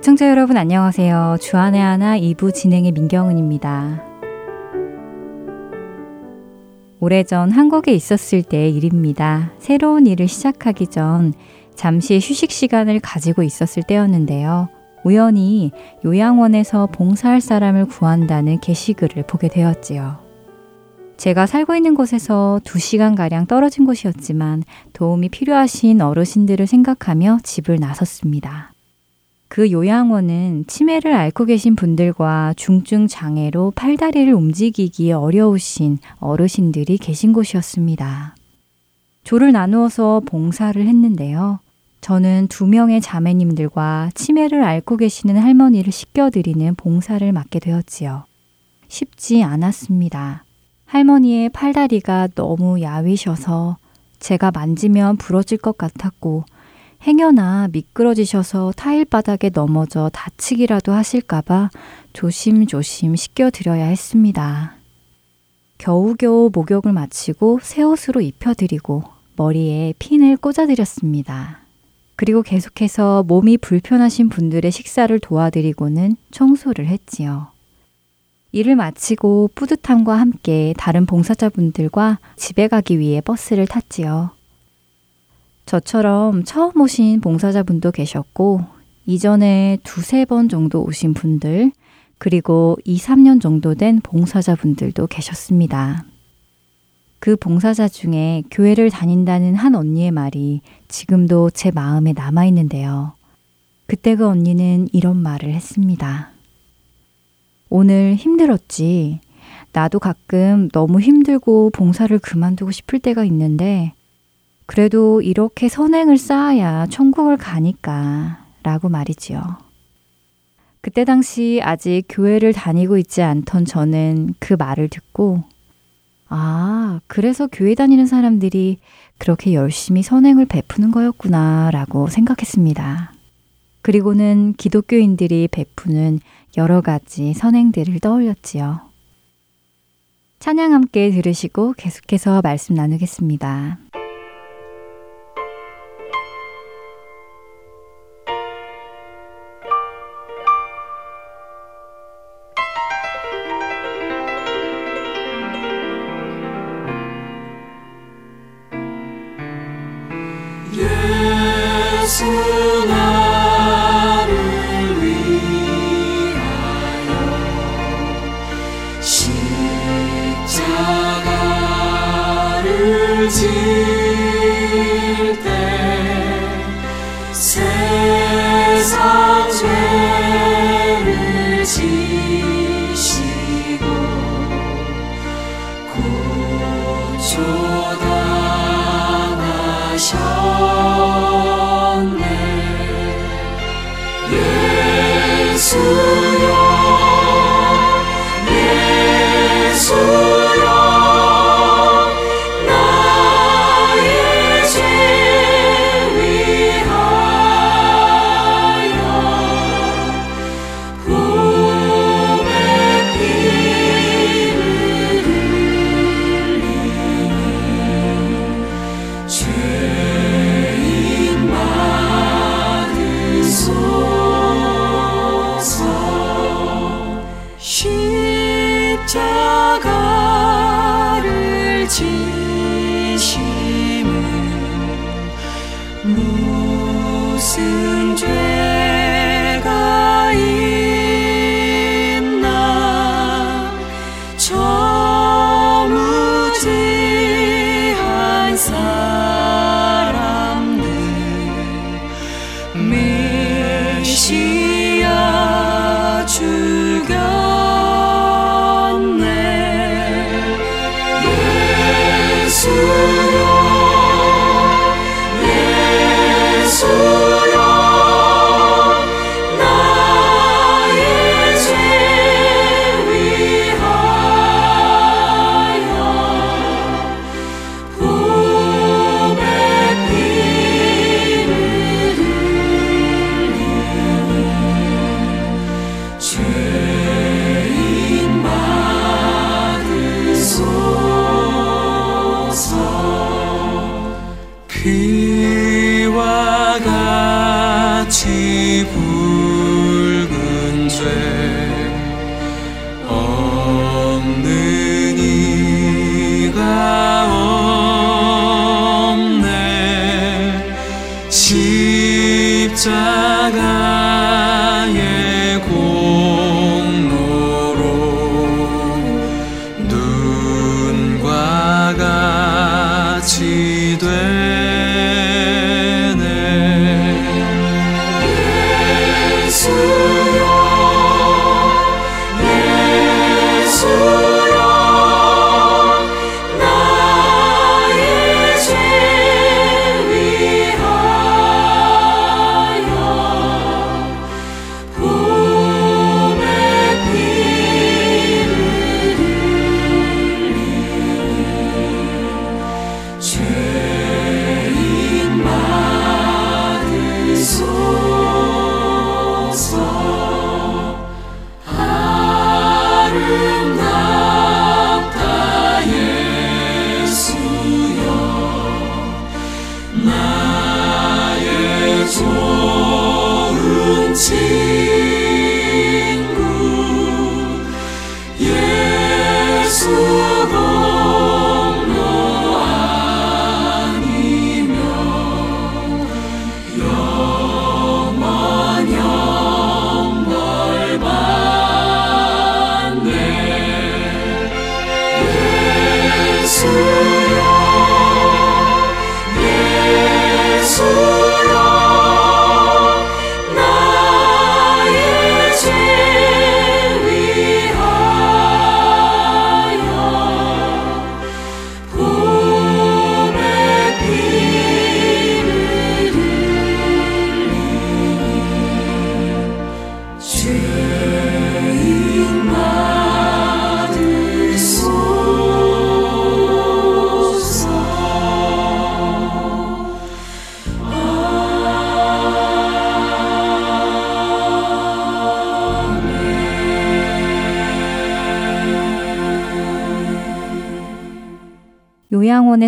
애청자 여러분 안녕하세요. 주안의 하나 2부 진행의 민경은입니다. 오래전 한국에 있었을 때의 일입니다. 새로운 일을 시작하기 전 잠시 휴식 시간을 가지고 있었을 때였는데요. 우연히 요양원에서 봉사할 사람을 구한다는 게시글을 보게 되었지요. 제가 살고 있는 곳에서 2시간가량 떨어진 곳이었지만 도움이 필요하신 어르신들을 생각하며 집을 나섰습니다. 그 요양원은 치매를 앓고 계신 분들과 중증 장애로 팔다리를 움직이기 어려우신 어르신들이 계신 곳이었습니다. 조를 나누어서 봉사를 했는데요. 저는 두 명의 자매님들과 치매를 앓고 계시는 할머니를 씻겨드리는 봉사를 맡게 되었지요. 쉽지 않았습니다. 할머니의 팔다리가 너무 야위셔서 제가 만지면 부러질 것 같았고 행여나 미끄러지셔서 타일 바닥에 넘어져 다치기라도 하실까봐 조심조심 씻겨드려야 했습니다. 겨우겨우 목욕을 마치고 새 옷으로 입혀드리고 머리에 핀을 꽂아드렸습니다. 그리고 계속해서 몸이 불편하신 분들의 식사를 도와드리고는 청소를 했지요. 일을 마치고 뿌듯함과 함께 다른 봉사자분들과 집에 가기 위해 버스를 탔지요. 저처럼 처음 오신 봉사자분도 계셨고, 이전에 두세 번 정도 오신 분들, 그리고 2, 3년 정도 된 봉사자분들도 계셨습니다. 그 봉사자 중에 교회를 다닌다는 한 언니의 말이 지금도 제 마음에 남아있는데요. 그때 그 언니는 이런 말을 했습니다. 오늘 힘들었지. 나도 가끔 너무 힘들고 봉사를 그만두고 싶을 때가 있는데, 그래도 이렇게 선행을 쌓아야 천국을 가니까 라고 말이지요. 그때 당시 아직 교회를 다니고 있지 않던 저는 그 말을 듣고, 아, 그래서 교회 다니는 사람들이 그렇게 열심히 선행을 베푸는 거였구나 라고 생각했습니다. 그리고는 기독교인들이 베푸는 여러 가지 선행들을 떠올렸지요. 찬양 함께 들으시고 계속해서 말씀 나누겠습니다.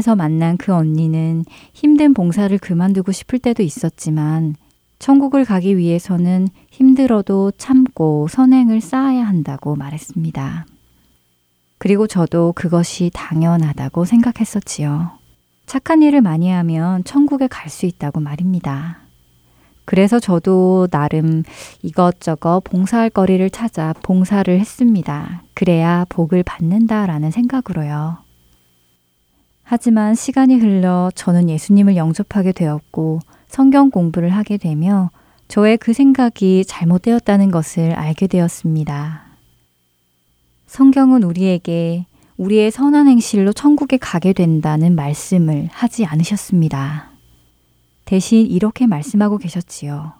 요양원에서 만난 그 언니는 힘든 봉사를 그만두고 싶을 때도 있었지만 천국을 가기 위해서는 힘들어도 참고 선행을 쌓아야 한다고 말했습니다. 그리고 저도 그것이 당연하다고 생각했었지요. 착한 일을 많이 하면 천국에 갈 수 있다고 말입니다. 그래서 저도 나름 이것저것 봉사할 거리를 찾아 봉사를 했습니다. 그래야 복을 받는다라는 생각으로요. 하지만 시간이 흘러 저는 예수님을 영접하게 되었고 성경 공부를 하게 되며 저의 그 생각이 잘못되었다는 것을 알게 되었습니다. 성경은 우리에게 우리의 선한 행실로 천국에 가게 된다는 말씀을 하지 않으셨습니다. 대신 이렇게 말씀하고 계셨지요.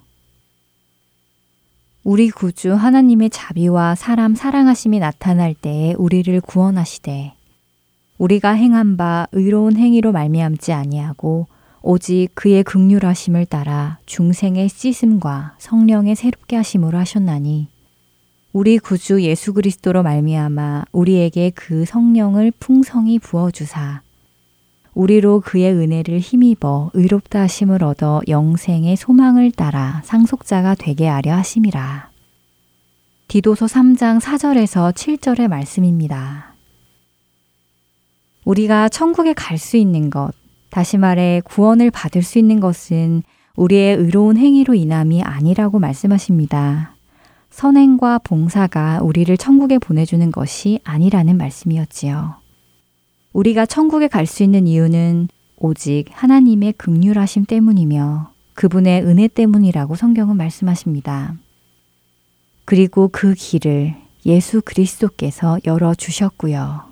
우리 구주 하나님의 자비와 사람 사랑하심이 나타날 때에 우리를 구원하시되 우리가 행한 바 의로운 행위로 말미암지 아니하고 오직 그의 극률하심을 따라 중생의 씻음과 성령의 새롭게 하심으로 하셨나니 우리 구주 예수 그리스도로 말미암아 우리에게 그 성령을 풍성히 부어 주사 우리로 그의 은혜를 힘입어 의롭다 하심을 얻어 영생의 소망을 따라 상속자가 되게 하려 하심이라. 디도서 3장 4절에서 7절의 말씀입니다. 우리가 천국에 갈 수 있는 것, 다시 말해 구원을 받을 수 있는 것은 우리의 의로운 행위로 인함이 아니라고 말씀하십니다. 선행과 봉사가 우리를 천국에 보내주는 것이 아니라는 말씀이었지요. 우리가 천국에 갈 수 있는 이유는 오직 하나님의 극률하심 때문이며 그분의 은혜 때문이라고 성경은 말씀하십니다. 그리고 그 길을 예수 그리스도께서 열어 주셨고요.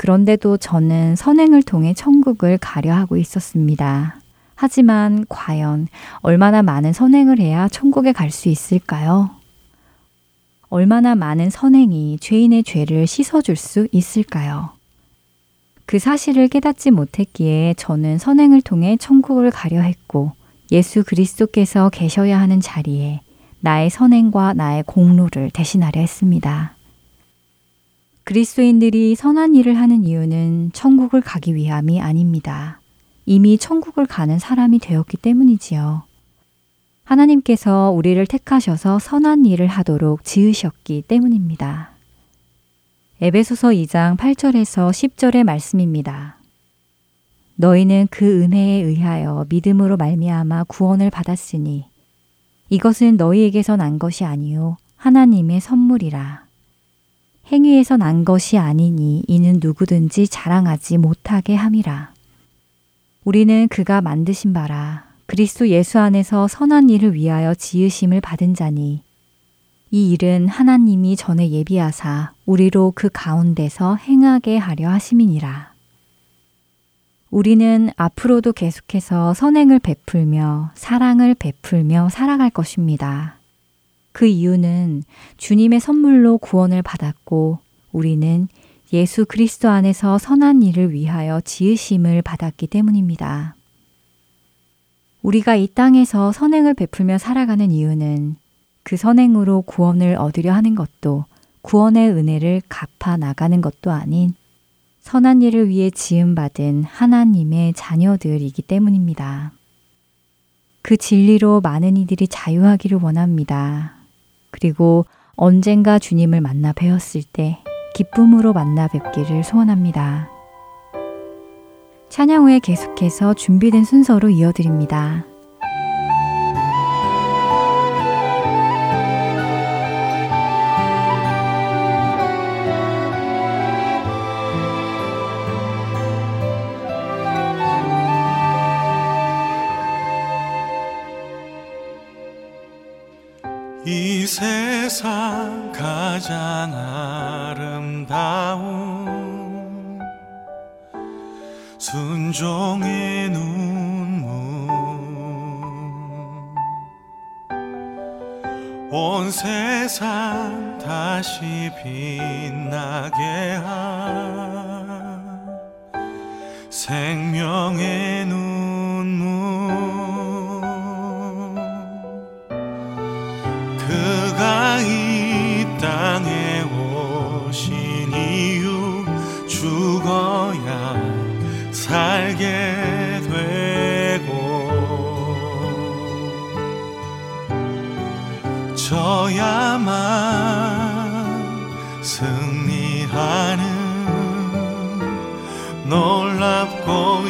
그런데도 저는 선행을 통해 천국을 가려 하고 있었습니다. 하지만 과연 얼마나 많은 선행을 해야 천국에 갈 수 있을까요? 얼마나 많은 선행이 죄인의 죄를 씻어줄 수 있을까요? 그 사실을 깨닫지 못했기에 저는 선행을 통해 천국을 가려 했고 예수 그리스도께서 계셔야 하는 자리에 나의 선행과 나의 공로를 대신하려 했습니다. 그리스도인들이 선한 일을 하는 이유는 천국을 가기 위함이 아닙니다. 이미 천국을 가는 사람이 되었기 때문이지요. 하나님께서 우리를 택하셔서 선한 일을 하도록 지으셨기 때문입니다. 에베소서 2장 8절에서 10절의 말씀입니다. 너희는 그 은혜에 의하여 믿음으로 말미암아 구원을 받았으니 이것은 너희에게서 난 것이 아니요 하나님의 선물이라. 행위에서 난 것이 아니니 이는 누구든지 자랑하지 못하게 함이라. 우리는 그가 만드신 바라 그리스도 예수 안에서 선한 일을 위하여 지으심을 받은 자니 이 일은 하나님이 전에 예비하사 우리로 그 가운데서 행하게 하려 하심이니라. 우리는 앞으로도 계속해서 선행을 베풀며 사랑을 베풀며 살아갈 것입니다. 그 이유는 주님의 선물로 구원을 받았고 우리는 예수 그리스도 안에서 선한 일을 위하여 지으심을 받았기 때문입니다. 우리가 이 땅에서 선행을 베풀며 살아가는 이유는 그 선행으로 구원을 얻으려 하는 것도 구원의 은혜를 갚아 나가는 것도 아닌 선한 일을 위해 지음받은 하나님의 자녀들이기 때문입니다. 그 진리로 많은 이들이 자유하기를 원합니다. 그리고 언젠가 주님을 만나 뵈었을 때 기쁨으로 만나 뵙기를 소원합니다. 찬양 후에 계속해서 준비된 순서로 이어드립니다. 세상 가장 아름다운 순종의 눈물. 온 세상 다시 빛나게 한 생명의 눈물 살게 되고 저야만 승리하는 놀랍고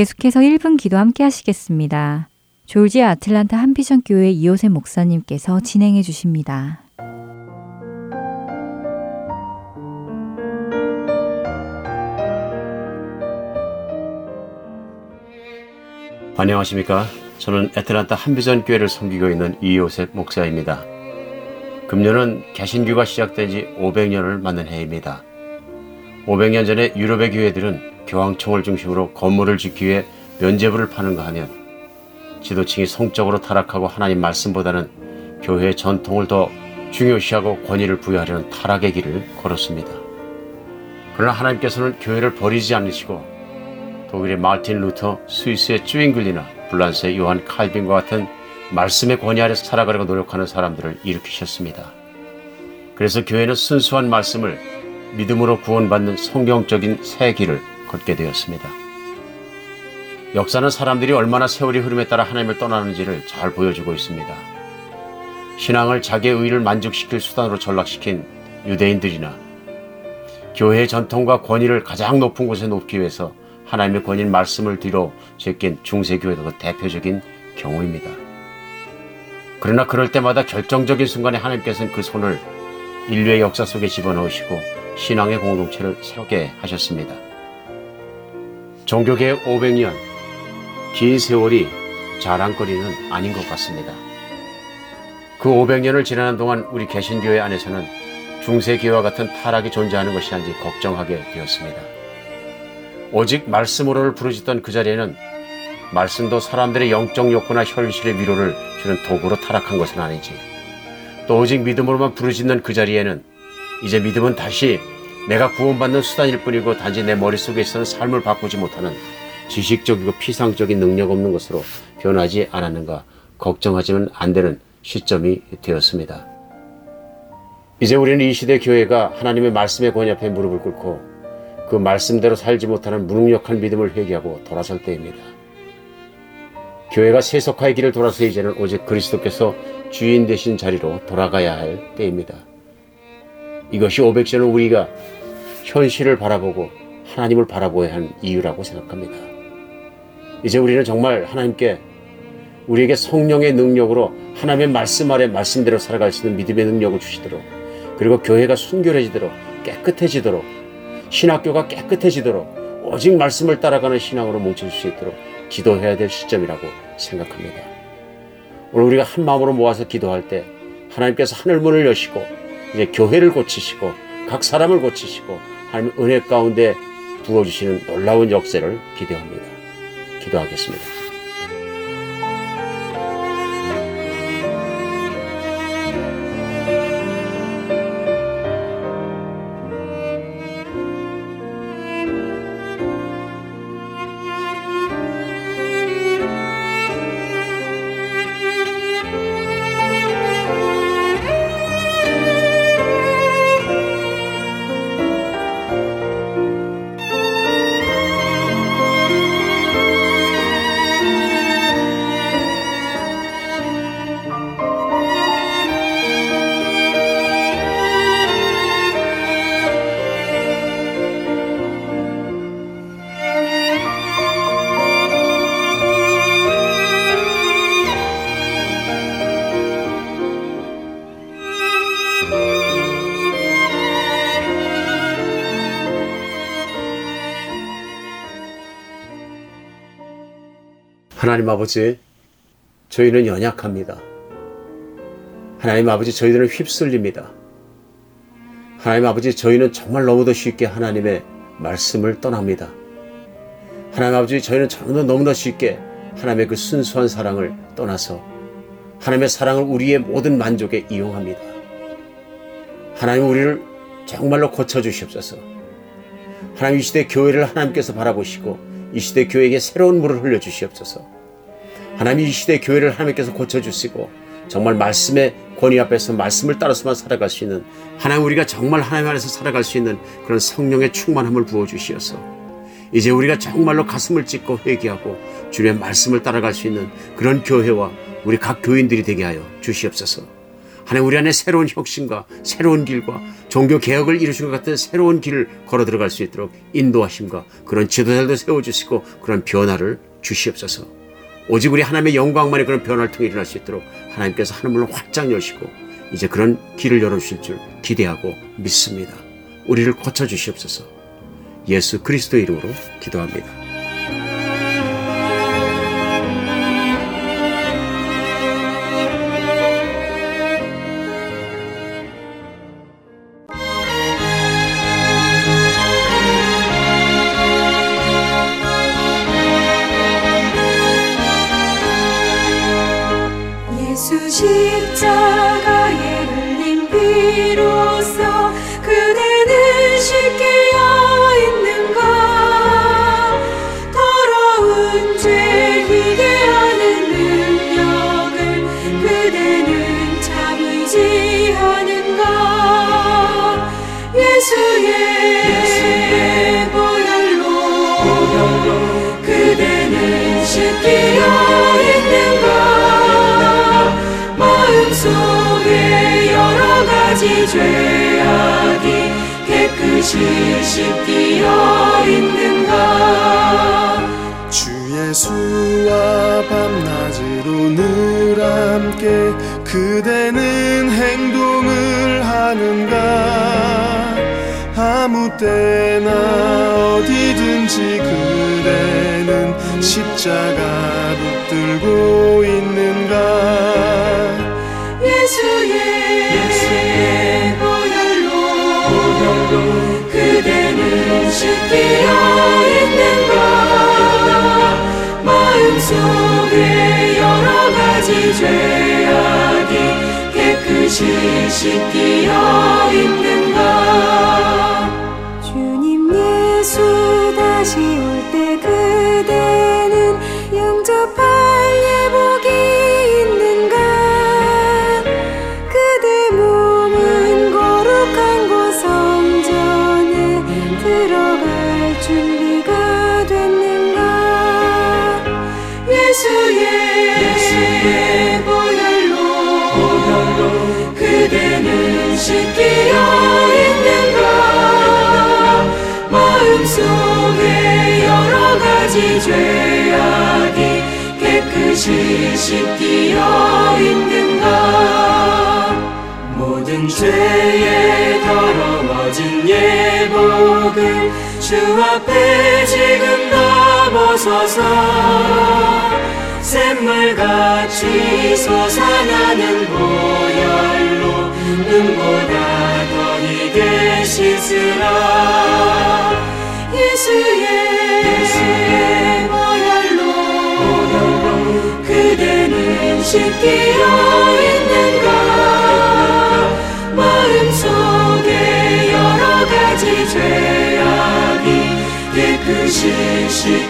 계속해서 1분 기도 함께 하시겠습니다. 졸지아 아틀란타 한비전 교회 이호세 목사님께서 진행해 주십니다. 안녕하십니까. 저는 애틀란타 한비전 교회를 섬기고 있는 이호셉 목사입니다. 금년은 개신교가 시작된 지 500년을 맞는 해입니다. 500년 전에 유럽의 교회들은 교황청을 중심으로 건물을 짓기 위해 면제부를 파는가 하면 지도층이 성적으로 타락하고 하나님 말씀보다는 교회의 전통을 더 중요시하고 권위를 부여하려는 타락의 길을 걸었습니다. 그러나 하나님께서는 교회를 버리지 않으시고 독일의 마틴 루터, 스위스의 쯔빙글리나 불란서의 요한 칼빈과 같은 말씀의 권위 아래 살아가려고 노력하는 사람들을 일으키셨습니다. 그래서 교회는 순수한 말씀을 믿음으로 구원받는 성경적인 새 길을 걷게 되었습니다. 역사는 사람들이 얼마나 세월이 흐름에 따라 하나님을 떠나는지를 잘 보여주고 있습니다. 신앙을 자기의 의를 만족시킬 수단으로 전락시킨 유대인들이나 교회의 전통과 권위를 가장 높은 곳에 놓기 위해서 하나님의 권위인 말씀을 뒤로 제낀 중세교회도 그 대표적인 경우입니다. 그러나 그럴 때마다 결정적인 순간에 하나님께서는 그 손을 인류의 역사 속에 집어넣으시고 신앙의 공동체를 세우게 하셨습니다. 종교개혁 500년, 긴 세월이 자랑거리는 아닌 것 같습니다. 그 500년을 지나는 동안 우리 개신교회 안에서는 중세교회와 같은 타락이 존재하는 것이 아닌지 걱정하게 되었습니다. 오직 말씀으로를 부르짖던 그 자리에는 말씀도 사람들의 영적 욕구나 현실의 위로를 주는 도구로 타락한 것은 아닌지 또 오직 믿음으로만 부르짖는 그 자리에는 이제 믿음은 다시 내가 구원받는 수단일 뿐이고 단지 내 머릿속에 있어는 삶을 바꾸지 못하는 지식적이고 피상적인 능력 없는 것으로 변하지 않았는가 걱정하지는 안 되는 시점이 되었습니다. 이제 우리는 이 시대 교회가 하나님의 말씀의 권위 앞에 무릎을 꿇고 그 말씀대로 살지 못하는 무능력한 믿음을 회개하고 돌아설 때입니다. 교회가 세속화의 길을 돌아서 이제는 오직 그리스도께서 주인 되신 자리로 돌아가야 할 때입니다. 이것이 500세는 우리가 현실을 바라보고 하나님을 바라보아야 하는 이유라고 생각합니다. 이제 우리는 정말 하나님께 우리에게 성령의 능력으로 하나님의 말씀 아래 말씀대로 살아갈 수 있는 믿음의 능력을 주시도록 그리고 교회가 순결해지도록 깨끗해지도록 신학교가 깨끗해지도록 오직 말씀을 따라가는 신앙으로 뭉칠 수 있도록 기도해야 될 시점이라고 생각합니다. 오늘 우리가 한 마음으로 모아서 기도할 때 하나님께서 하늘 문을 여시고 이제 교회를 고치시고 각 사람을 고치시고 하나님 은혜 가운데 부어주시는 놀라운 역사를 기대합니다. 기도하겠습니다. 하나님 아버지, 저희는 연약합니다. 하나님 아버지, 저희들은 휩쓸립니다. 하나님 아버지, 저희는 정말 너무도 쉽게 하나님의 말씀을 떠납니다. 하나님 아버지, 저희는 정말 너무나 쉽게 하나님의 그 순수한 사랑을 떠나서 하나님의 사랑을 우리의 모든 만족에 이용합니다. 하나님 우리를 정말로 고쳐주시옵소서. 하나님 이 시대 교회를 하나님께서 바라보시고 이 시대 교회에게 새로운 물을 흘려 주시옵소서. 하나님 이 시대 교회를 하나님께서 고쳐 주시고 정말 말씀의 권위 앞에서 말씀을 따라서만 살아갈 수 있는 하나님 우리가 정말 하나님 안에서 살아갈 수 있는 그런 성령의 충만함을 부어 주시어서 이제 우리가 정말로 가슴을 찢고 회개하고 주님의 말씀을 따라갈 수 있는 그런 교회와 우리 각 교인들이 되게 하여 주시옵소서. 하나님 우리 안에 새로운 혁신과 새로운 길과 종교 개혁을 이루신 것 같은 새로운 길을 걸어 들어갈 수 있도록 인도하심과 그런 지도자들도 세워주시고 그런 변화를 주시옵소서. 오직 우리 하나님의 영광만이 그런 변화를 통해 일어날 수 있도록 하나님께서 하늘문을 활짝 여시고 이제 그런 길을 열어주실 줄 기대하고 믿습니다. 우리를 고쳐주시옵소서. 예수 그리스도 이름으로 기도합니다. 깨끗이 씻기어 있는가? 주 예수와 밤낮으로 늘 함께 그대는 행동을 하는가? 아무 때나 어디든지 그대는 십자가 붙들고 있는가 죄악이 깨끗이 씻기어 있는가 깨끗이 씻기어 있는가 모든 죄에 더러워진 예복을 주 앞에 지금 다 벗어서 샘물같이 솟아나는 보혈로 눈보다 더 이게 씻으라. 예수의 씻기어 있는가? 마음속에 여러 가지 죄악이 깨끗이 씻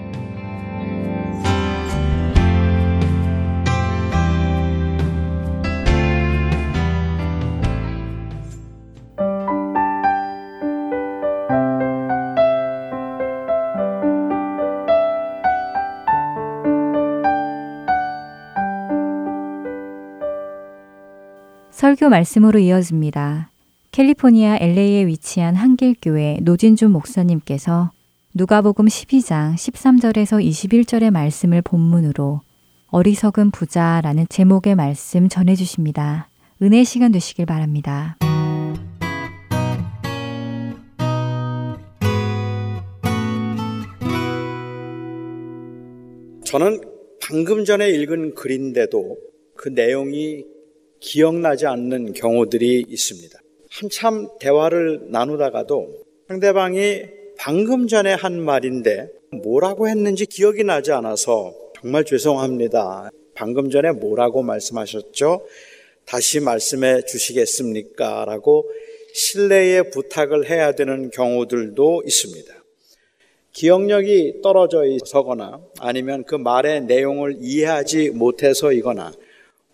설교 말씀으로 이어집니다. 캘리포니아 LA에 위치한 한길교회 노진준 목사님께서 누가복음 12장 13절에서 21절의 말씀을 본문으로 어리석은 부자라는 제목의 말씀 전해 주십니다. 은혜 시간 되시길 바랍니다. 저는 방금 전에 읽은 글인데도 그 내용이 기억나지 않는 경우들이 있습니다. 한참 대화를 나누다가도 상대방이 방금 전에 한 말인데 뭐라고 했는지 기억이 나지 않아서 정말 죄송합니다. 방금 전에 뭐라고 말씀하셨죠? 다시 말씀해 주시겠습니까? 라고 신뢰의 부탁을 해야 되는 경우들도 있습니다. 기억력이 떨어져 있거나 아니면 그 말의 내용을 이해하지 못해서이거나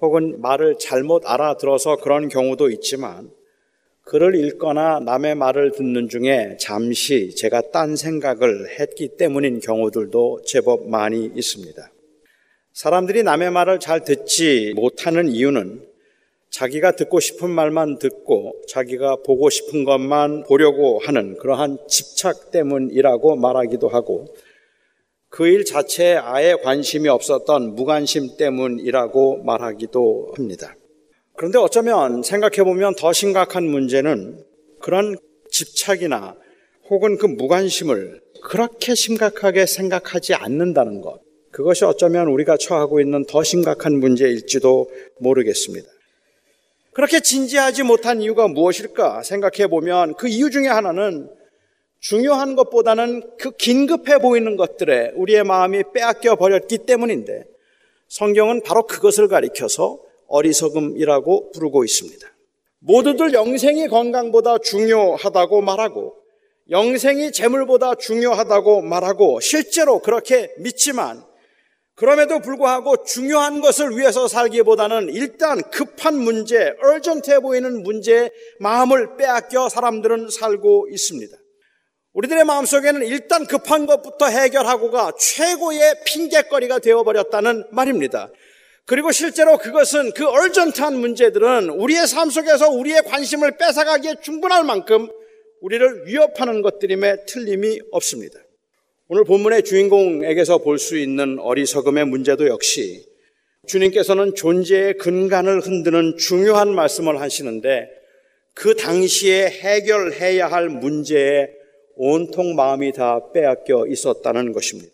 혹은 말을 잘못 알아들어서 그런 경우도 있지만 글을 읽거나 남의 말을 듣는 중에 잠시 제가 딴 생각을 했기 때문인 경우들도 제법 많이 있습니다. 사람들이 남의 말을 잘 듣지 못하는 이유는 자기가 듣고 싶은 말만 듣고 자기가 보고 싶은 것만 보려고 하는 그러한 집착 때문이라고 말하기도 하고 그 일 자체에 아예 관심이 없었던 무관심 때문이라고 말하기도 합니다. 그런데 어쩌면 생각해 보면 더 심각한 문제는 그런 집착이나 혹은 그 무관심을 그렇게 심각하게 생각하지 않는다는 것. 그것이 어쩌면 우리가 처하고 있는 더 심각한 문제일지도 모르겠습니다. 그렇게 진지하지 못한 이유가 무엇일까 생각해 보면 그 이유 중에 하나는 중요한 것보다는 그 긴급해 보이는 것들에 우리의 마음이 빼앗겨 버렸기 때문인데 성경은 바로 그것을 가리켜서 어리석음이라고 부르고 있습니다. 모두들 영생이 건강보다 중요하다고 말하고 영생이 재물보다 중요하다고 말하고 실제로 그렇게 믿지만 그럼에도 불구하고 중요한 것을 위해서 살기보다는 일단 급한 문제, 얼전트해 보이는 문제에 마음을 빼앗겨 사람들은 살고 있습니다. 우리들의 마음속에는 일단 급한 것부터 해결하고가 최고의 핑계거리가 되어버렸다는 말입니다. 그리고 실제로 그것은 그 얼전트한 문제들은 우리의 삶 속에서 우리의 관심을 뺏어가기에 충분할 만큼 우리를 위협하는 것들임에 틀림이 없습니다. 오늘 본문의 주인공에게서 볼 수 있는 어리석음의 문제도 역시 주님께서는 존재의 근간을 흔드는 중요한 말씀을 하시는데 그 당시에 해결해야 할 문제에 온통 마음이 다 빼앗겨 있었다는 것입니다.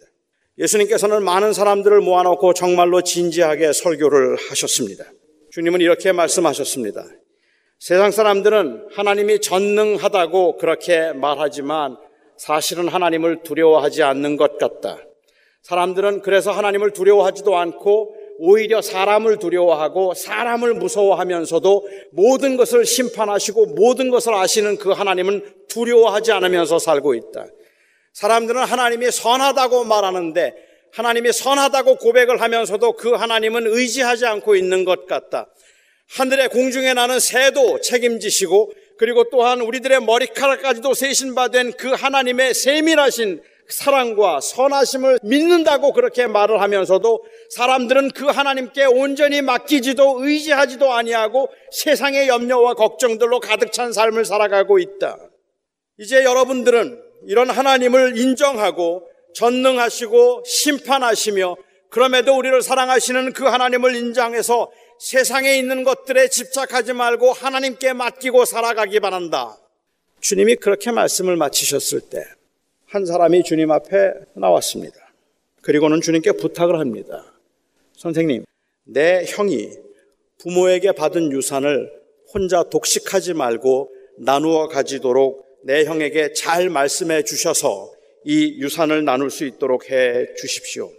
예수님께서는 많은 사람들을 모아놓고 정말로 진지하게 설교를 하셨습니다. 주님은 이렇게 말씀하셨습니다. 세상 사람들은 하나님이 전능하다고 그렇게 말하지만 사실은 하나님을 두려워하지 않는 것 같다. 사람들은 그래서 하나님을 두려워하지도 않고 오히려 사람을 두려워하고 사람을 무서워하면서도 모든 것을 심판하시고 모든 것을 아시는 그 하나님은 두려워하지 않으면서 살고 있다. 사람들은 하나님이 선하다고 말하는데 하나님이 선하다고 고백을 하면서도 그 하나님은 의지하지 않고 있는 것 같다. 하늘의 공중에 나는 새도 책임지시고 그리고 또한 우리들의 머리카락까지도 세신받은 그 하나님의 세밀하신 사랑과 선하심을 믿는다고 그렇게 말을 하면서도 사람들은 그 하나님께 온전히 맡기지도 의지하지도 아니하고 세상의 염려와 걱정들로 가득 찬 삶을 살아가고 있다. 이제 여러분들은 이런 하나님을 인정하고 전능하시고 심판하시며 그럼에도 우리를 사랑하시는 그 하나님을 인정해서 세상에 있는 것들에 집착하지 말고 하나님께 맡기고 살아가기 바란다. 주님이 그렇게 말씀을 마치셨을 때 한 사람이 주님 앞에 나왔습니다. 그리고는 주님께 부탁을 합니다. 선생님, 내 형이 부모에게 받은 유산을 혼자 독식하지 말고 나누어 가지도록 내 형에게 잘 말씀해 주셔서 이 유산을 나눌 수 있도록 해 주십시오.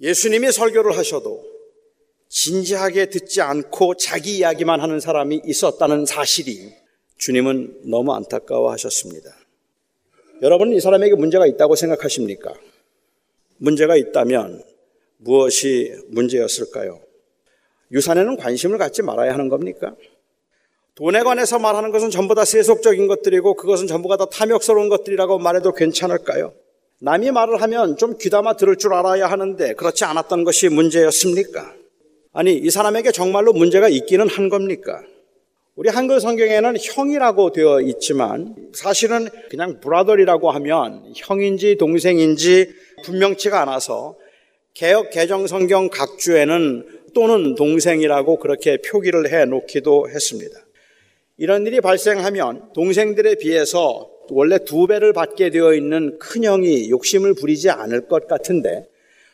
예수님이 설교를 하셔도 진지하게 듣지 않고 자기 이야기만 하는 사람이 있었다는 사실이 주님은 너무 안타까워 하셨습니다. 여러분은 이 사람에게 문제가 있다고 생각하십니까? 문제가 있다면 무엇이 문제였을까요? 유산에는 관심을 갖지 말아야 하는 겁니까? 돈에 관해서 말하는 것은 전부 다 세속적인 것들이고 그것은 전부가 다 탐욕스러운 것들이라고 말해도 괜찮을까요? 남이 말을 하면 좀 귀담아 들을 줄 알아야 하는데 그렇지 않았던 것이 문제였습니까? 아니, 이 사람에게 정말로 문제가 있기는 한 겁니까? 우리 한글 성경에는 형이라고 되어 있지만 사실은 그냥 브라더리라고 하면 형인지 동생인지 분명치가 않아서 개혁 개정 성경 각주에는 또는 동생이라고 그렇게 표기를 해 놓기도 했습니다. 이런 일이 발생하면 동생들에 비해서 원래 두 배를 받게 되어 있는 큰형이 욕심을 부리지 않을 것 같은데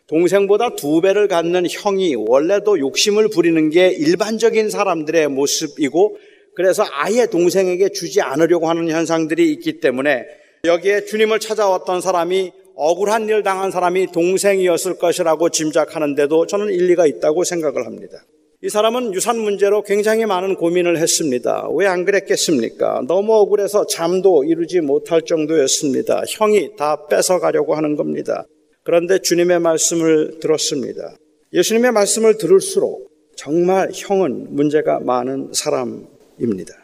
동생보다 두 배를 갖는 형이 원래도 욕심을 부리는 게 일반적인 사람들의 모습이고 그래서 아예 동생에게 주지 않으려고 하는 현상들이 있기 때문에 여기에 주님을 찾아왔던 사람이 억울한 일 당한 사람이 동생이었을 것이라고 짐작하는데도 저는 일리가 있다고 생각을 합니다. 이 사람은 유산 문제로 굉장히 많은 고민을 했습니다. 왜 안 그랬겠습니까? 너무 억울해서 잠도 이루지 못할 정도였습니다. 형이 다 뺏어가려고 하는 겁니다. 그런데 주님의 말씀을 들었습니다. 예수님의 말씀을 들을수록 정말 형은 문제가 많은 사람 입니다.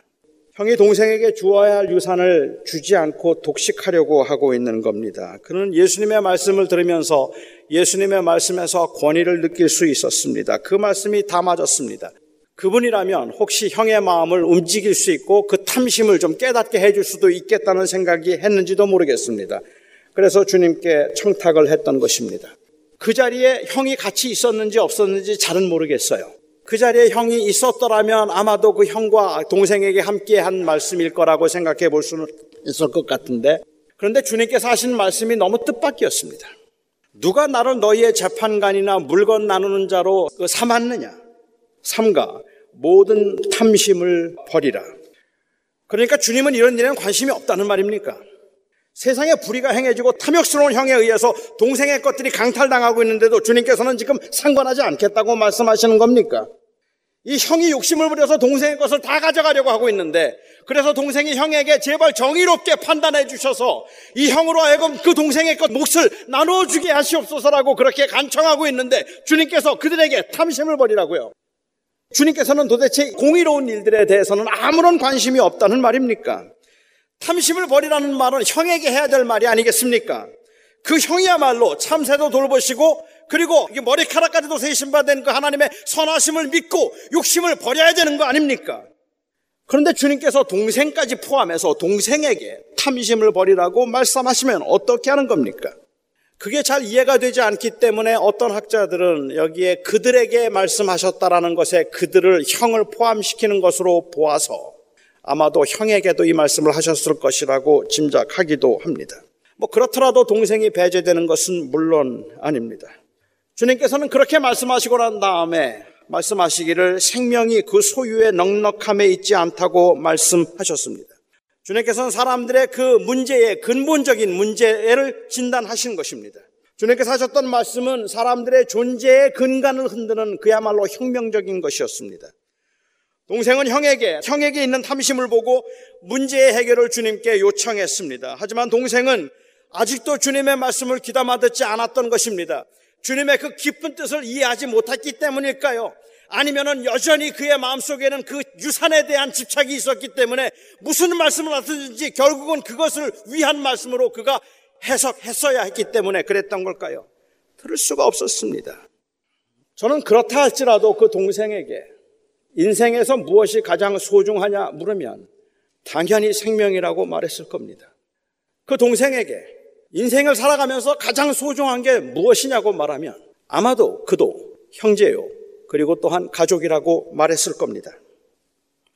형이 동생에게 주어야 할 유산을 주지 않고 독식하려고 하고 있는 겁니다. 그는 예수님의 말씀을 들으면서 예수님의 말씀에서 권위를 느낄 수 있었습니다. 그 말씀이 다 맞았습니다. 그분이라면 혹시 형의 마음을 움직일 수 있고 그 탐심을 좀 깨닫게 해줄 수도 있겠다는 생각이 했는지도 모르겠습니다. 그래서 주님께 청탁을 했던 것입니다. 그 자리에 형이 같이 있었는지 없었는지 잘은 모르겠어요. 그 자리에 형이 있었더라면 아마도 그 형과 동생에게 함께 한 말씀일 거라고 생각해 볼 수는 있을 것 같은데 그런데 주님께서 하신 말씀이 너무 뜻밖이었습니다. 누가 나를 너희의 재판관이나 물건 나누는 자로 그 삼았느냐? 삼가 모든 탐심을 버리라. 그러니까 주님은 이런 일에는 관심이 없다는 말입니까? 세상에 불의가 행해지고 탐욕스러운 형에 의해서 동생의 것들이 강탈당하고 있는데도 주님께서는 지금 상관하지 않겠다고 말씀하시는 겁니까? 이 형이 욕심을 부려서 동생의 것을 다 가져가려고 하고 있는데 그래서 동생이 형에게 제발 정의롭게 판단해 주셔서 이 형으로 하여금 그 동생의 것 몫을 나누어 주게 하시옵소서라고 그렇게 간청하고 있는데 주님께서 그들에게 탐심을 버리라고요. 주님께서는 도대체 공의로운 일들에 대해서는 아무런 관심이 없다는 말입니까? 탐심을 버리라는 말은 형에게 해야 될 말이 아니겠습니까? 그 형이야말로 참새도 돌보시고 그리고 머리카락까지도 세신받은 그 하나님의 선하심을 믿고 욕심을 버려야 되는 거 아닙니까? 그런데 주님께서 동생까지 포함해서 동생에게 탐심을 버리라고 말씀하시면 어떻게 하는 겁니까? 그게 잘 이해가 되지 않기 때문에 어떤 학자들은 여기에 그들에게 말씀하셨다라는 것에 그들을 형을 포함시키는 것으로 보아서 아마도 형에게도 이 말씀을 하셨을 것이라고 짐작하기도 합니다. 뭐 그렇더라도 동생이 배제되는 것은 물론 아닙니다. 주님께서는 그렇게 말씀하시고 난 다음에 말씀하시기를 생명이 그 소유의 넉넉함에 있지 않다고 말씀하셨습니다. 주님께서는 사람들의 그 문제의 근본적인 문제를 진단하신 것입니다. 주님께서 하셨던 말씀은 사람들의 존재의 근간을 흔드는 그야말로 혁명적인 것이었습니다. 동생은 형에게, 형에게 있는 탐심을 보고 문제의 해결을 주님께 요청했습니다. 하지만 동생은 아직도 주님의 말씀을 귀담아 듣지 않았던 것입니다. 주님의 그 깊은 뜻을 이해하지 못했기 때문일까요? 아니면은 여전히 그의 마음속에는 그 유산에 대한 집착이 있었기 때문에 무슨 말씀을 하든지 결국은 그것을 위한 말씀으로 그가 해석했어야 했기 때문에 그랬던 걸까요? 들을 수가 없었습니다. 저는 그렇다 할지라도 그 동생에게 인생에서 무엇이 가장 소중하냐 물으면 당연히 생명이라고 말했을 겁니다. 그 동생에게 인생을 살아가면서 가장 소중한 게 무엇이냐고 말하면 아마도 그도 형제요. 그리고 또한 가족이라고 말했을 겁니다.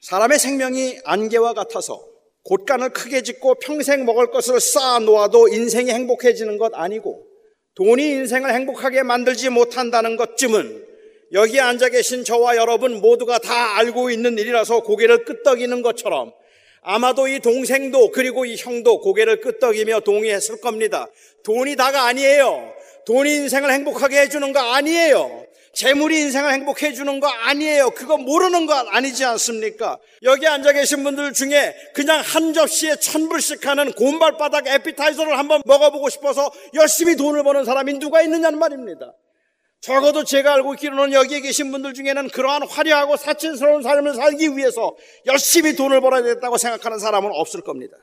사람의 생명이 안개와 같아서 곳간을 크게 짓고 평생 먹을 것을 쌓아 놓아도 인생이 행복해지는 것 아니고 돈이 인생을 행복하게 만들지 못한다는 것쯤은 여기에 앉아 계신 저와 여러분 모두가 다 알고 있는 일이라서 고개를 끄덕이는 것처럼 아마도 이 동생도 그리고 이 형도 고개를 끄덕이며 동의했을 겁니다. 돈이 다가 아니에요. 돈이 인생을 행복하게 해주는 거 아니에요. 재물이 인생을 행복해 주는 거 아니에요. 그거 모르는 거 아니지 않습니까? 여기 앉아 계신 분들 중에 그냥 한 접시에 천 불씩 하는 곰발바닥 에피타이저를 한번 먹어보고 싶어서 열심히 돈을 버는 사람이 누가 있느냐는 말입니다. 적어도 제가 알고 있기로는 여기에 계신 분들 중에는 그러한 화려하고 사치스러운 삶을 살기 위해서 열심히 돈을 벌어야 겠다고 생각하는 사람은 없을 겁니다.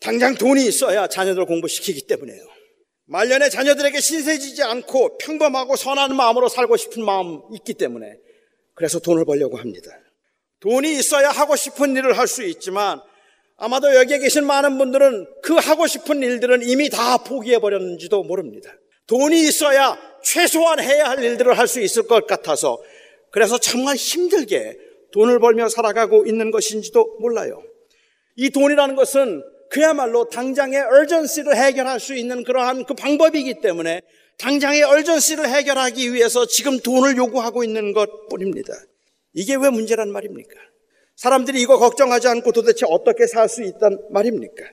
당장 돈이 있어야 자녀들 공부시키기 때문에요. 말년에 자녀들에게 신세지지 않고 평범하고 선한 마음으로 살고 싶은 마음 있기 때문에 그래서 돈을 벌려고 합니다. 돈이 있어야 하고 싶은 일을 할 수 있지만 아마도 여기에 계신 많은 분들은 그 하고 싶은 일들은 이미 다 포기해 버렸는지도 모릅니다. 돈이 있어야 최소한 해야 할 일들을 할 수 있을 것 같아서 그래서 정말 힘들게 돈을 벌며 살아가고 있는 것인지도 몰라요. 이 돈이라는 것은 그야말로 당장의 얼전시를 해결할 수 있는 그러한 그 방법이기 때문에 당장의 얼전시를 해결하기 위해서 지금 돈을 요구하고 있는 것 뿐입니다. 이게 왜 문제란 말입니까? 사람들이 이거 걱정하지 않고 도대체 어떻게 살 수 있단 말입니까?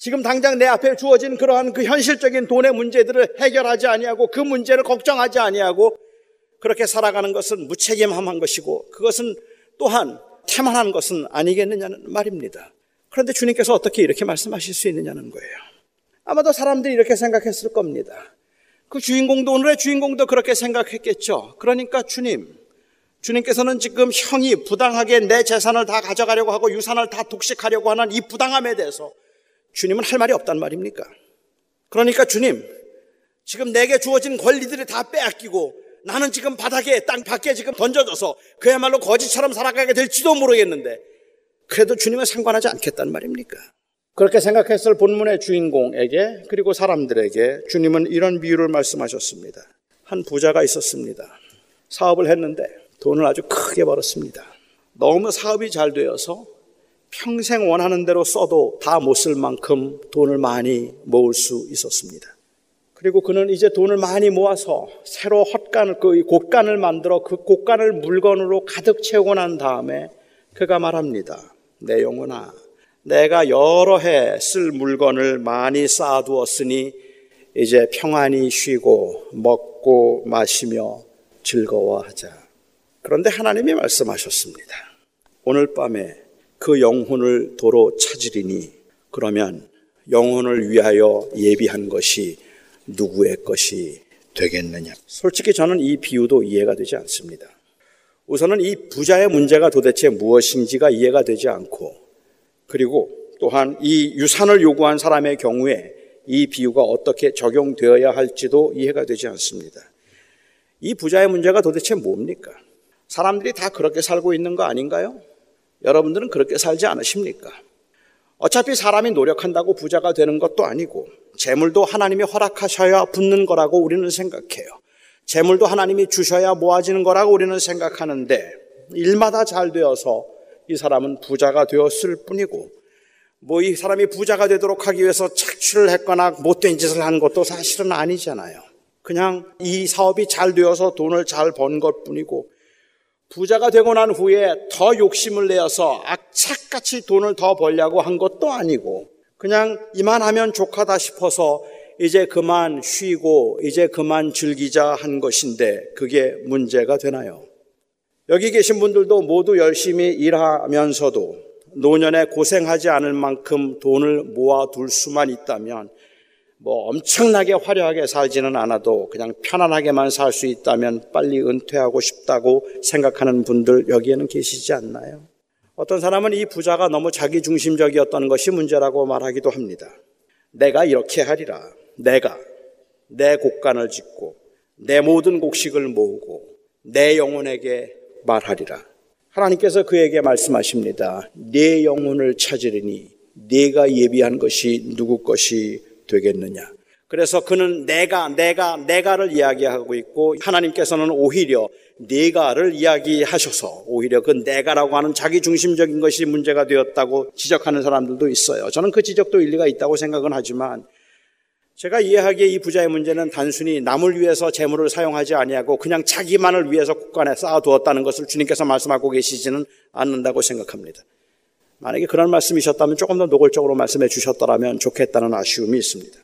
지금 당장 내 앞에 주어진 그러한 그 현실적인 돈의 문제들을 해결하지 아니하고 그 문제를 걱정하지 아니하고 그렇게 살아가는 것은 무책임함한 것이고 그것은 또한 태만한 것은 아니겠느냐는 말입니다. 그런데 주님께서 어떻게 이렇게 말씀하실 수 있느냐는 거예요. 아마도 사람들이 이렇게 생각했을 겁니다. 그 주인공도 오늘의 주인공도 그렇게 생각했겠죠. 그러니까 주님, 주님께서는 지금 형이 부당하게 내 재산을 다 가져가려고 하고 유산을 다 독식하려고 하는 이 부당함에 대해서 주님은 할 말이 없단 말입니까? 그러니까 주님, 지금 내게 주어진 권리들을 다 빼앗기고 나는 지금 바닥에 땅 밖에 지금 던져져서 그야말로 거지처럼 살아가게 될지도 모르겠는데 그래도 주님은 상관하지 않겠단 말입니까? 그렇게 생각했을 본문의 주인공에게 그리고 사람들에게 주님은 이런 비유를 말씀하셨습니다. 한 부자가 있었습니다. 사업을 했는데 돈을 아주 크게 벌었습니다. 너무 사업이 잘 되어서 평생 원하는 대로 써도 다 못 쓸 만큼 돈을 많이 모을 수 있었습니다. 그리고 그는 이제 돈을 많이 모아서 새로 헛간을, 그 곡간을 만들어 그 곡간을 물건으로 가득 채우고 난 다음에 그가 말합니다. 내 영혼아, 내가 여러 해 쓸 물건을 많이 쌓아두었으니 이제 평안히 쉬고 먹고 마시며 즐거워하자. 그런데 하나님이 말씀하셨습니다. 오늘 밤에 그 영혼을 도로 찾으리니 그러면 영혼을 위하여 예비한 것이 누구의 것이 되겠느냐. 솔직히 저는 이 비유도 이해가 되지 않습니다. 우선은 이 부자의 문제가 도대체 무엇인지가 이해가 되지 않고 그리고 또한 이 유산을 요구한 사람의 경우에 이 비유가 어떻게 적용되어야 할지도 이해가 되지 않습니다. 이 부자의 문제가 도대체 뭡니까? 사람들이 다 그렇게 살고 있는 거 아닌가요? 여러분들은 그렇게 살지 않으십니까? 어차피 사람이 노력한다고 부자가 되는 것도 아니고 재물도 하나님이 허락하셔야 붙는 거라고 우리는 생각해요. 재물도 하나님이 주셔야 모아지는 거라고 우리는 생각하는데 일마다 잘 되어서 이 사람은 부자가 되었을 뿐이고 뭐 이 사람이 부자가 되도록 하기 위해서 착취를 했거나 못된 짓을 한 것도 사실은 아니잖아요. 그냥 이 사업이 잘 되어서 돈을 잘 번 것 뿐이고 부자가 되고 난 후에 더 욕심을 내어서 악착같이 돈을 더 벌려고 한 것도 아니고 그냥 이만하면 족하다 싶어서 이제 그만 쉬고 이제 그만 즐기자 한 것인데 그게 문제가 되나요? 여기 계신 분들도 모두 열심히 일하면서도 노년에 고생하지 않을 만큼 돈을 모아둘 수만 있다면 뭐 엄청나게 화려하게 살지는 않아도 그냥 편안하게만 살 수 있다면 빨리 은퇴하고 싶다고 생각하는 분들 여기에는 계시지 않나요? 어떤 사람은 이 부자가 너무 자기 중심적이었던 것이 문제라고 말하기도 합니다. 내가 이렇게 하리라. 내가 내 곡간을 짓고 내 모든 곡식을 모으고 내 영혼에게 말하리라. 하나님께서 그에게 말씀하십니다. 내 영혼을 찾으리니 네가 예비한 것이 누구 것이 되겠느냐. 그래서 그는 내가, 내가, 내가를 이야기하고 있고 하나님께서는 오히려 내가를 이야기하셔서 오히려 그 내가라고 하는 자기 중심적인 것이 문제가 되었다고 지적하는 사람들도 있어요. 저는 그 지적도 일리가 있다고 생각은 하지만 제가 이해하기에 이 부자의 문제는 단순히 남을 위해서 재물을 사용하지 아니하고 그냥 자기만을 위해서 국간에 쌓아두었다는 것을 주님께서 말씀하고 계시지는 않는다고 생각합니다. 만약에 그런 말씀이셨다면 조금 더 노골적으로 말씀해 주셨더라면 좋겠다는 아쉬움이 있습니다.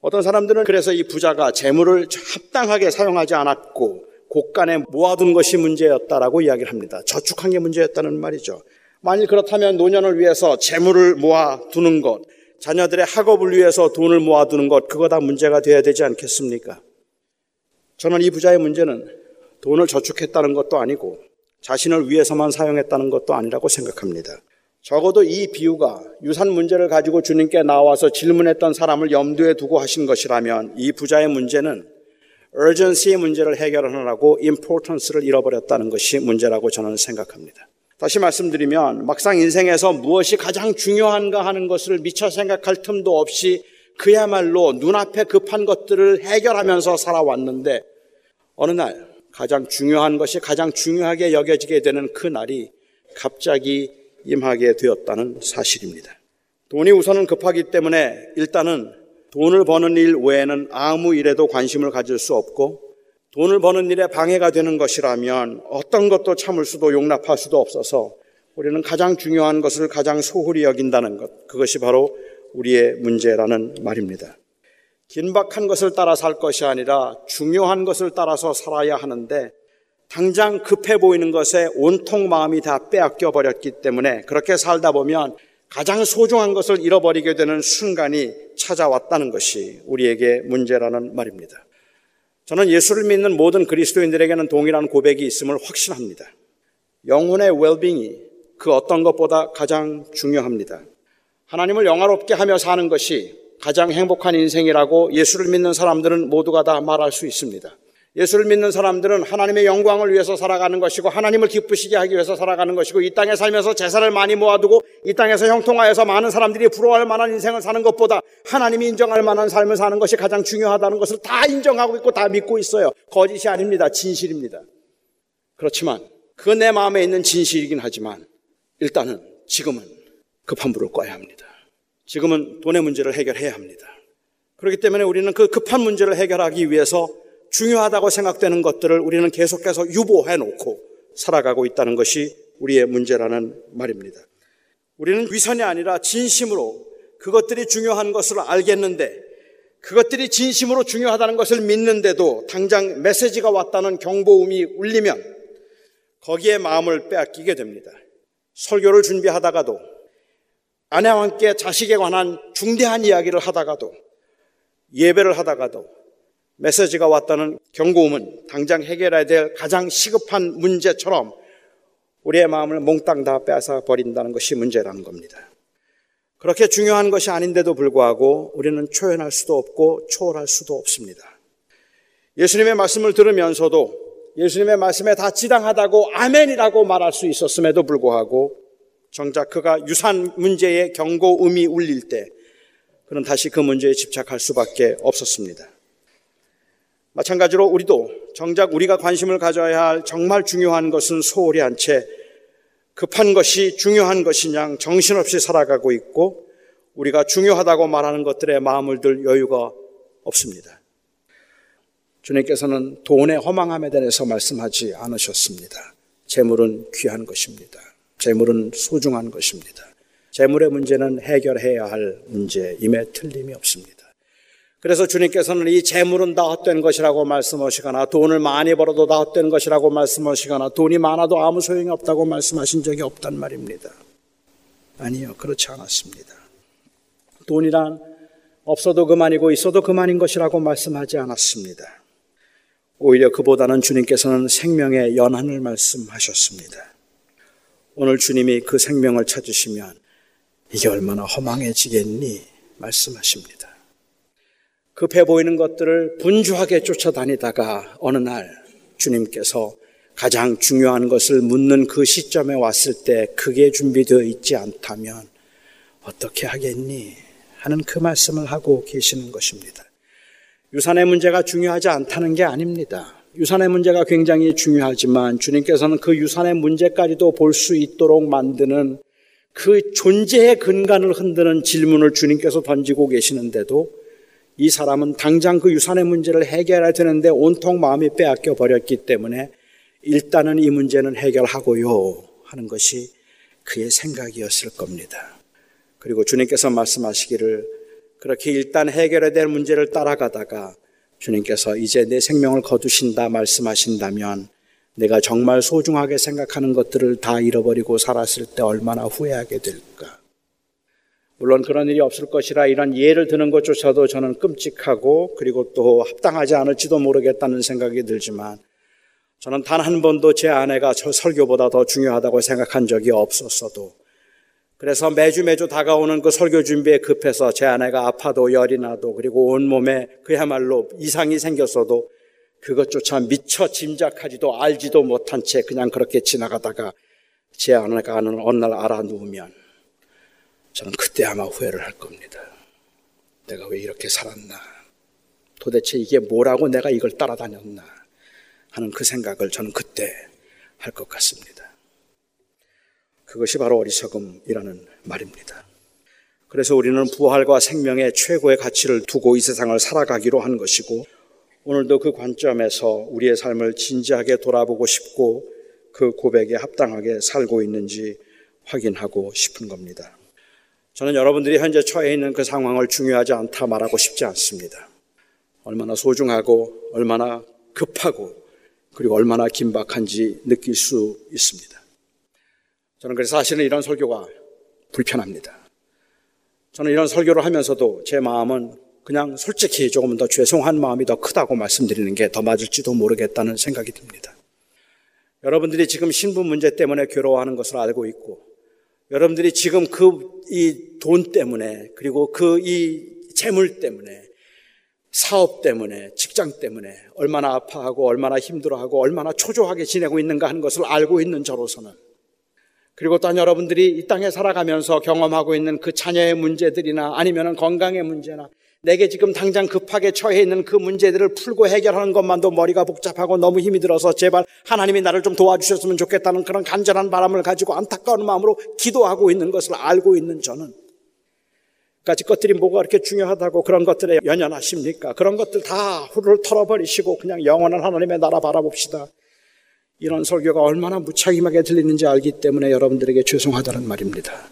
어떤 사람들은 그래서 이 부자가 재물을 합당하게 사용하지 않았고 곳간에 모아둔 것이 문제였다라고 이야기를 합니다. 저축한 게 문제였다는 말이죠. 만일 그렇다면 노년을 위해서 재물을 모아두는 것, 자녀들의 학업을 위해서 돈을 모아두는 것, 그거 다 문제가 되어야 되지 않겠습니까? 저는 이 부자의 문제는 돈을 저축했다는 것도 아니고 자신을 위해서만 사용했다는 것도 아니라고 생각합니다. 적어도 이 비유가 유산 문제를 가지고 주님께 나와서 질문했던 사람을 염두에 두고 하신 것이라면 이 부자의 문제는 urgency의 문제를 해결하느라고 importance를 잃어버렸다는 것이 문제라고 저는 생각합니다. 다시 말씀드리면 막상 인생에서 무엇이 가장 중요한가 하는 것을 미처 생각할 틈도 없이 그야말로 눈앞에 급한 것들을 해결하면서 살아왔는데 어느 날 가장 중요한 것이 가장 중요하게 여겨지게 되는 그 날이 갑자기 임하게 되었다는 사실입니다. 돈이 우선은 급하기 때문에 일단은 돈을 버는 일 외에는 아무 일에도 관심을 가질 수 없고 돈을 버는 일에 방해가 되는 것이라면 어떤 것도 참을 수도 용납할 수도 없어서 우리는 가장 중요한 것을 가장 소홀히 여긴다는 것. 그것이 바로 우리의 문제라는 말입니다. 긴박한 것을 따라 살 것이 아니라 중요한 것을 따라서 살아야 하는데 당장 급해 보이는 것에 온통 마음이 다 빼앗겨 버렸기 때문에 그렇게 살다 보면 가장 소중한 것을 잃어버리게 되는 순간이 찾아왔다는 것이 우리에게 문제라는 말입니다. 저는 예수를 믿는 모든 그리스도인들에게는 동일한 고백이 있음을 확신합니다. 영혼의 웰빙이 그 어떤 것보다 가장 중요합니다. 하나님을 영화롭게 하며 사는 것이 가장 행복한 인생이라고 예수를 믿는 사람들은 모두가 다 말할 수 있습니다. 예수를 믿는 사람들은 하나님의 영광을 위해서 살아가는 것이고 하나님을 기쁘시게 하기 위해서 살아가는 것이고 이 땅에 살면서 재산을 많이 모아두고 이 땅에서 형통하여서 많은 사람들이 부러워할 만한 인생을 사는 것보다 하나님이 인정할 만한 삶을 사는 것이 가장 중요하다는 것을 다 인정하고 있고 다 믿고 있어요. 거짓이 아닙니다. 진실입니다. 그렇지만 그 내 마음에 있는 진실이긴 하지만 일단은 지금은 급한 불을 꺼야 합니다. 지금은 돈의 문제를 해결해야 합니다. 그렇기 때문에 우리는 그 급한 문제를 해결하기 위해서 중요하다고 생각되는 것들을 우리는 계속해서 유보해 놓고 살아가고 있다는 것이 우리의 문제라는 말입니다. 우리는 위선이 아니라 진심으로 그것들이 중요한 것을 알겠는데 그것들이 진심으로 중요하다는 것을 믿는데도 당장 메시지가 왔다는 경보음이 울리면 거기에 마음을 빼앗기게 됩니다. 설교를 준비하다가도 아내와 함께 자식에 관한 중대한 이야기를 하다가도 예배를 하다가도 메시지가 왔다는 경고음은 당장 해결해야 될 가장 시급한 문제처럼 우리의 마음을 몽땅 다 빼앗아 버린다는 것이 문제라는 겁니다. 그렇게 중요한 것이 아닌데도 불구하고 우리는 초연할 수도 없고 초월할 수도 없습니다. 예수님의 말씀을 들으면서도 예수님의 말씀에 다 지당하다고 아멘이라고 말할 수 있었음에도 불구하고 정작 그가 유산 문제의 경고음이 울릴 때 그는 다시 그 문제에 집착할 수밖에 없었습니다. 마찬가지로 우리도 정작 우리가 관심을 가져야 할 정말 중요한 것은 소홀히 한 채 급한 것이 중요한 것이냐 정신없이 살아가고 있고 우리가 중요하다고 말하는 것들에 마음을 들 여유가 없습니다. 주님께서는 돈의 허망함에 대해서 말씀하지 않으셨습니다. 재물은 귀한 것입니다. 재물은 소중한 것입니다. 재물의 문제는 해결해야 할 문제임에 틀림이 없습니다. 그래서 주님께서는 이 재물은 다 헛된 것이라고 말씀하시거나 돈을 많이 벌어도 다 헛된 것이라고 말씀하시거나 돈이 많아도 아무 소용이 없다고 말씀하신 적이 없단 말입니다. 아니요, 그렇지 않았습니다. 돈이란 없어도 그만이고 있어도 그만인 것이라고 말씀하지 않았습니다. 오히려 그보다는 주님께서는 생명의 연한을 말씀하셨습니다. 오늘 주님이 그 생명을 찾으시면 이게 얼마나 허망해지겠니? 말씀하십니다. 급해 보이는 것들을 분주하게 쫓아다니다가 어느 날 주님께서 가장 중요한 것을 묻는 그 시점에 왔을 때 그게 준비되어 있지 않다면 어떻게 하겠니? 하는 그 말씀을 하고 계시는 것입니다. 유산의 문제가 중요하지 않다는 게 아닙니다. 유산의 문제가 굉장히 중요하지만 주님께서는 그 유산의 문제까지도 볼 수 있도록 만드는 그 존재의 근간을 흔드는 질문을 주님께서 던지고 계시는데도 이 사람은 당장 그 유산의 문제를 해결해야 되는데 온통 마음이 빼앗겨 버렸기 때문에 일단은 이 문제는 해결하고요 하는 것이 그의 생각이었을 겁니다. 그리고 주님께서 말씀하시기를 그렇게 일단 해결해야 될 문제를 따라가다가 주님께서 이제 내 생명을 거두신다 말씀하신다면 내가 정말 소중하게 생각하는 것들을 다 잃어버리고 살았을 때 얼마나 후회하게 될까. 물론 그런 일이 없을 것이라 이런 예를 드는 것조차도 저는 끔찍하고 그리고 또 합당하지 않을지도 모르겠다는 생각이 들지만 저는 단 한 번도 제 아내가 저 설교보다 더 중요하다고 생각한 적이 없었어도 그래서 매주 매주 다가오는 그 설교 준비에 급해서 제 아내가 아파도 열이 나도 그리고 온몸에 그야말로 이상이 생겼어도 그것조차 미처 짐작하지도 알지도 못한 채 그냥 그렇게 지나가다가 제 안에가 어느 날 알아 누우면 저는 그때 아마 후회를 할 겁니다. 내가 왜 이렇게 살았나? 도대체 이게 뭐라고 내가 이걸 따라다녔나? 하는 그 생각을 저는 그때 할 것 같습니다. 그것이 바로 어리석음이라는 말입니다. 그래서 우리는 부활과 생명의 최고의 가치를 두고 이 세상을 살아가기로 한 것이고 오늘도 그 관점에서 우리의 삶을 진지하게 돌아보고 싶고 그 고백에 합당하게 살고 있는지 확인하고 싶은 겁니다. 저는 여러분들이 현재 처해 있는 그 상황을 중요하지 않다 말하고 싶지 않습니다. 얼마나 소중하고 얼마나 급하고 그리고 얼마나 긴박한지 느낄 수 있습니다. 저는 그래서 사실은 이런 설교가 불편합니다. 저는 이런 설교를 하면서도 제 마음은 그냥 솔직히 조금 더 죄송한 마음이 더 크다고 말씀드리는 게 더 맞을지도 모르겠다는 생각이 듭니다. 여러분들이 지금 신분 문제 때문에 괴로워하는 것을 알고 있고 여러분들이 지금 그 이 돈 때문에 그리고 그 이 재물 때문에 사업 때문에 직장 때문에 얼마나 아파하고 얼마나 힘들어하고 얼마나 초조하게 지내고 있는가 하는 것을 알고 있는 저로서는 그리고 또 여러분들이 이 땅에 살아가면서 경험하고 있는 그 자녀의 문제들이나 아니면 건강의 문제나 내게 지금 당장 급하게 처해 있는 그 문제들을 풀고 해결하는 것만도 머리가 복잡하고 너무 힘이 들어서 제발 하나님이 나를 좀 도와주셨으면 좋겠다는 그런 간절한 바람을 가지고 안타까운 마음으로 기도하고 있는 것을 알고 있는 저는 까지 것들이 뭐가 그렇게 중요하다고 그런 것들에 연연하십니까? 그런 것들 다 후를 털어버리시고 그냥 영원한 하나님의 나라 바라봅시다. 이런 설교가 얼마나 무책임하게 들리는지 알기 때문에 여러분들에게 죄송하다는 말입니다.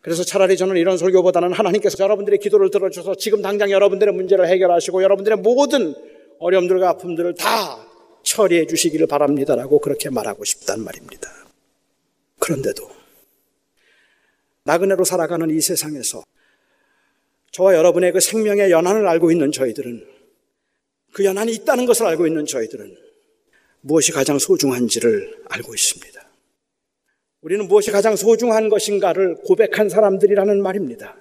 그래서 차라리 저는 이런 설교보다는 하나님께서 여러분들의 기도를 들어주셔서 지금 당장 여러분들의 문제를 해결하시고 여러분들의 모든 어려움들과 아픔들을 다 처리해 주시기를 바랍니다라고 그렇게 말하고 싶단 말입니다. 그런데도 나그네로 살아가는 이 세상에서 저와 여러분의 그 생명의 연한을 알고 있는 저희들은 그 연한이 있다는 것을 알고 있는 저희들은 무엇이 가장 소중한지를 알고 있습니다. 우리는 무엇이 가장 소중한 것인가를 고백한 사람들이라는 말입니다.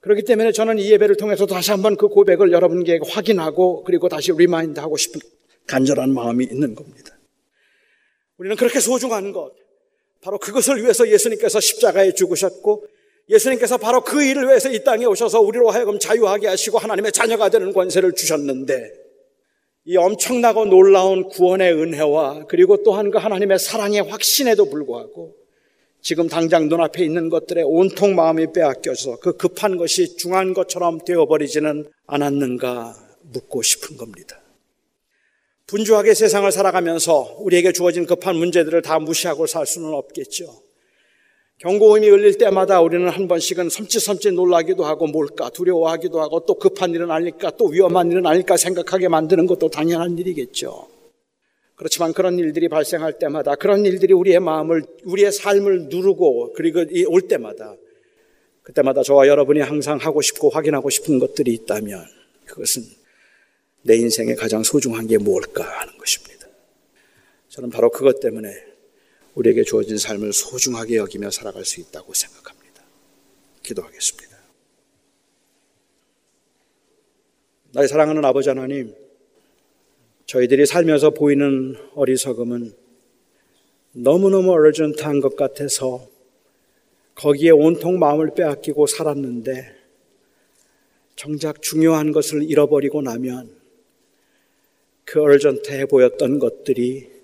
그렇기 때문에 저는 이 예배를 통해서 다시 한번 그 고백을 여러분께 확인하고 그리고 다시 remind 하고 싶은 간절한 마음이 있는 겁니다. 우리는 그렇게 소중한 것, 바로 그것을 위해서 예수님께서 십자가에 죽으셨고 예수님께서 바로 그 일을 위해서 이 땅에 오셔서 우리로 하여금 자유하게 하시고 하나님의 자녀가 되는 권세를 주셨는데 이 엄청나고 놀라운 구원의 은혜와 그리고 또한 그 하나님의 사랑의 확신에도 불구하고 지금 당장 눈앞에 있는 것들에 온통 마음이 빼앗겨서 그 급한 것이 중한 것처럼 되어버리지는 않았는가 묻고 싶은 겁니다. 분주하게 세상을 살아가면서 우리에게 주어진 급한 문제들을 다 무시하고 살 수는 없겠죠. 경고음이 울릴 때마다 우리는 한 번씩은 섬찟섬찟 놀라기도 하고 뭘까 두려워하기도 하고 또 급한 일은 아닐까 또 위험한 일은 아닐까 생각하게 만드는 것도 당연한 일이겠죠. 그렇지만 그런 일들이 발생할 때마다 그런 일들이 우리의 마음을 우리의 삶을 누르고 그리고 올 때마다 그때마다 저와 여러분이 항상 하고 싶고 확인하고 싶은 것들이 있다면 그것은 내 인생에 가장 소중한 게 뭘까 하는 것입니다. 저는 바로 그것 때문에 우리에게 주어진 삶을 소중하게 여기며 살아갈 수 있다고 생각합니다. 기도하겠습니다. 나의 사랑하는 아버지 하나님, 저희들이 살면서 보이는 어리석음은 너무너무 어르전트한 것 같아서 거기에 온통 마음을 빼앗기고 살았는데 정작 중요한 것을 잃어버리고 나면 그 어르전트해 보였던 것들이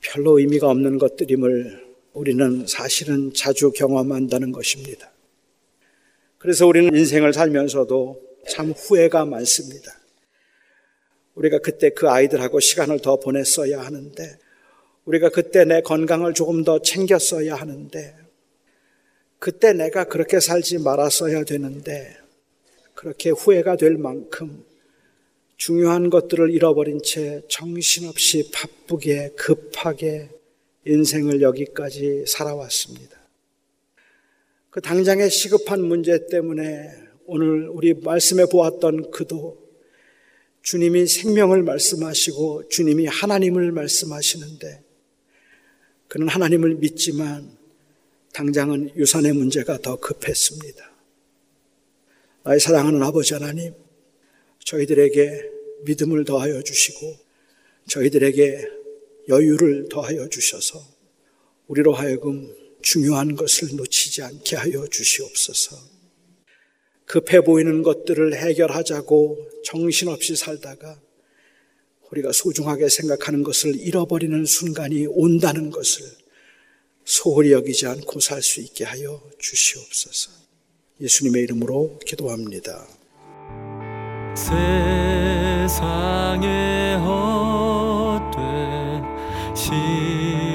별로 의미가 없는 것들임을 우리는 사실은 자주 경험한다는 것입니다. 그래서 우리는 인생을 살면서도 참 후회가 많습니다. 우리가 그때 그 아이들하고 시간을 더 보냈어야 하는데, 우리가 그때 내 건강을 조금 더 챙겼어야 하는데, 그때 내가 그렇게 살지 말았어야 되는데, 그렇게 후회가 될 만큼 중요한 것들을 잃어버린 채 정신없이 바쁘게 급하게 인생을 여기까지 살아왔습니다. 그 당장의 시급한 문제 때문에 오늘 우리 말씀해 보았던 그도 주님이 생명을 말씀하시고 주님이 하나님을 말씀하시는데 그는 하나님을 믿지만 당장은 유산의 문제가 더 급했습니다. 나의 사랑하는 아버지 하나님, 저희들에게 믿음을 더하여 주시고 저희들에게 여유를 더하여 주셔서 우리로 하여금 중요한 것을 놓치지 않게 하여 주시옵소서. 급해 보이는 것들을 해결하자고 정신없이 살다가 우리가 소중하게 생각하는 것을 잃어버리는 순간이 온다는 것을 소홀히 여기지 않고 살 수 있게 하여 주시옵소서. 예수님의 이름으로 기도합니다. 세상에 헛된 신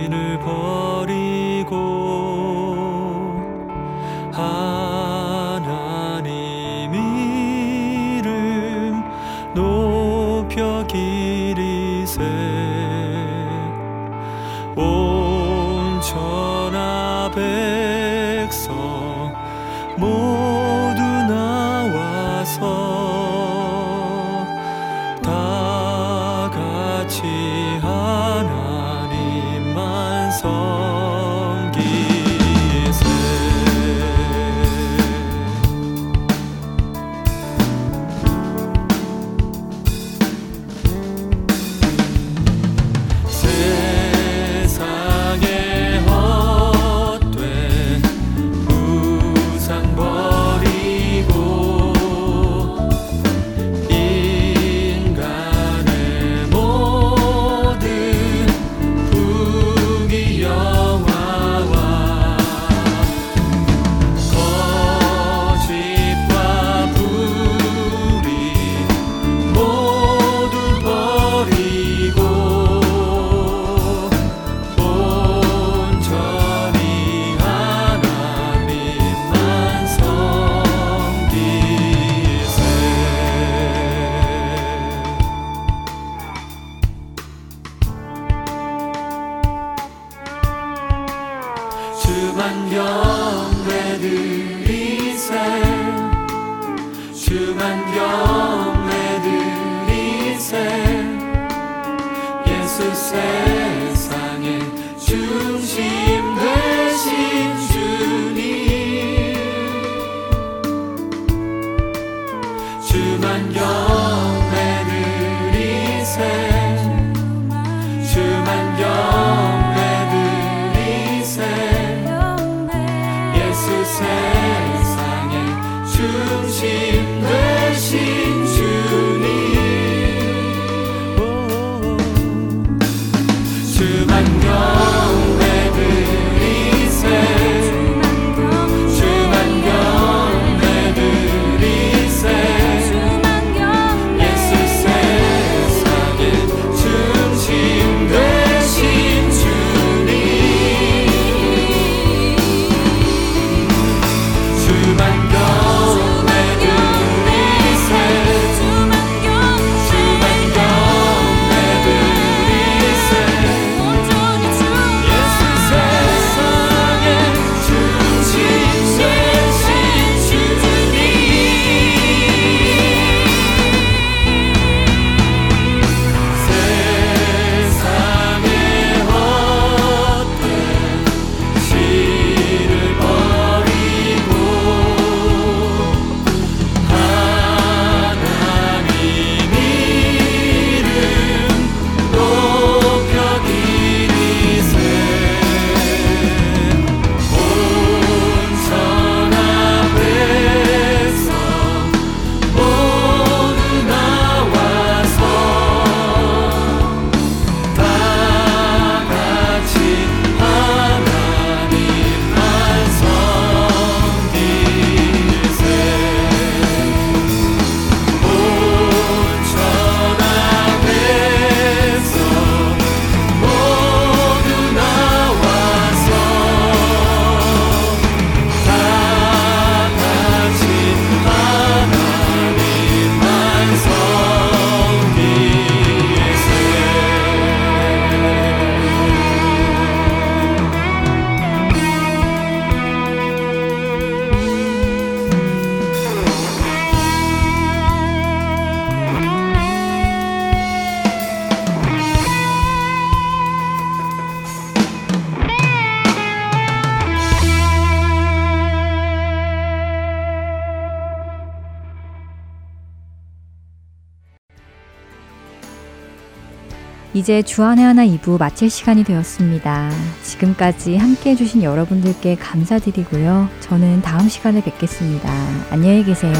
이제 주안의 하나 2부 마칠 시간이 되었습니다. 지금까지 함께 해주신 여러분들께 감사드리고요. 저는 다음 시간에 뵙겠습니다. 안녕히 계세요.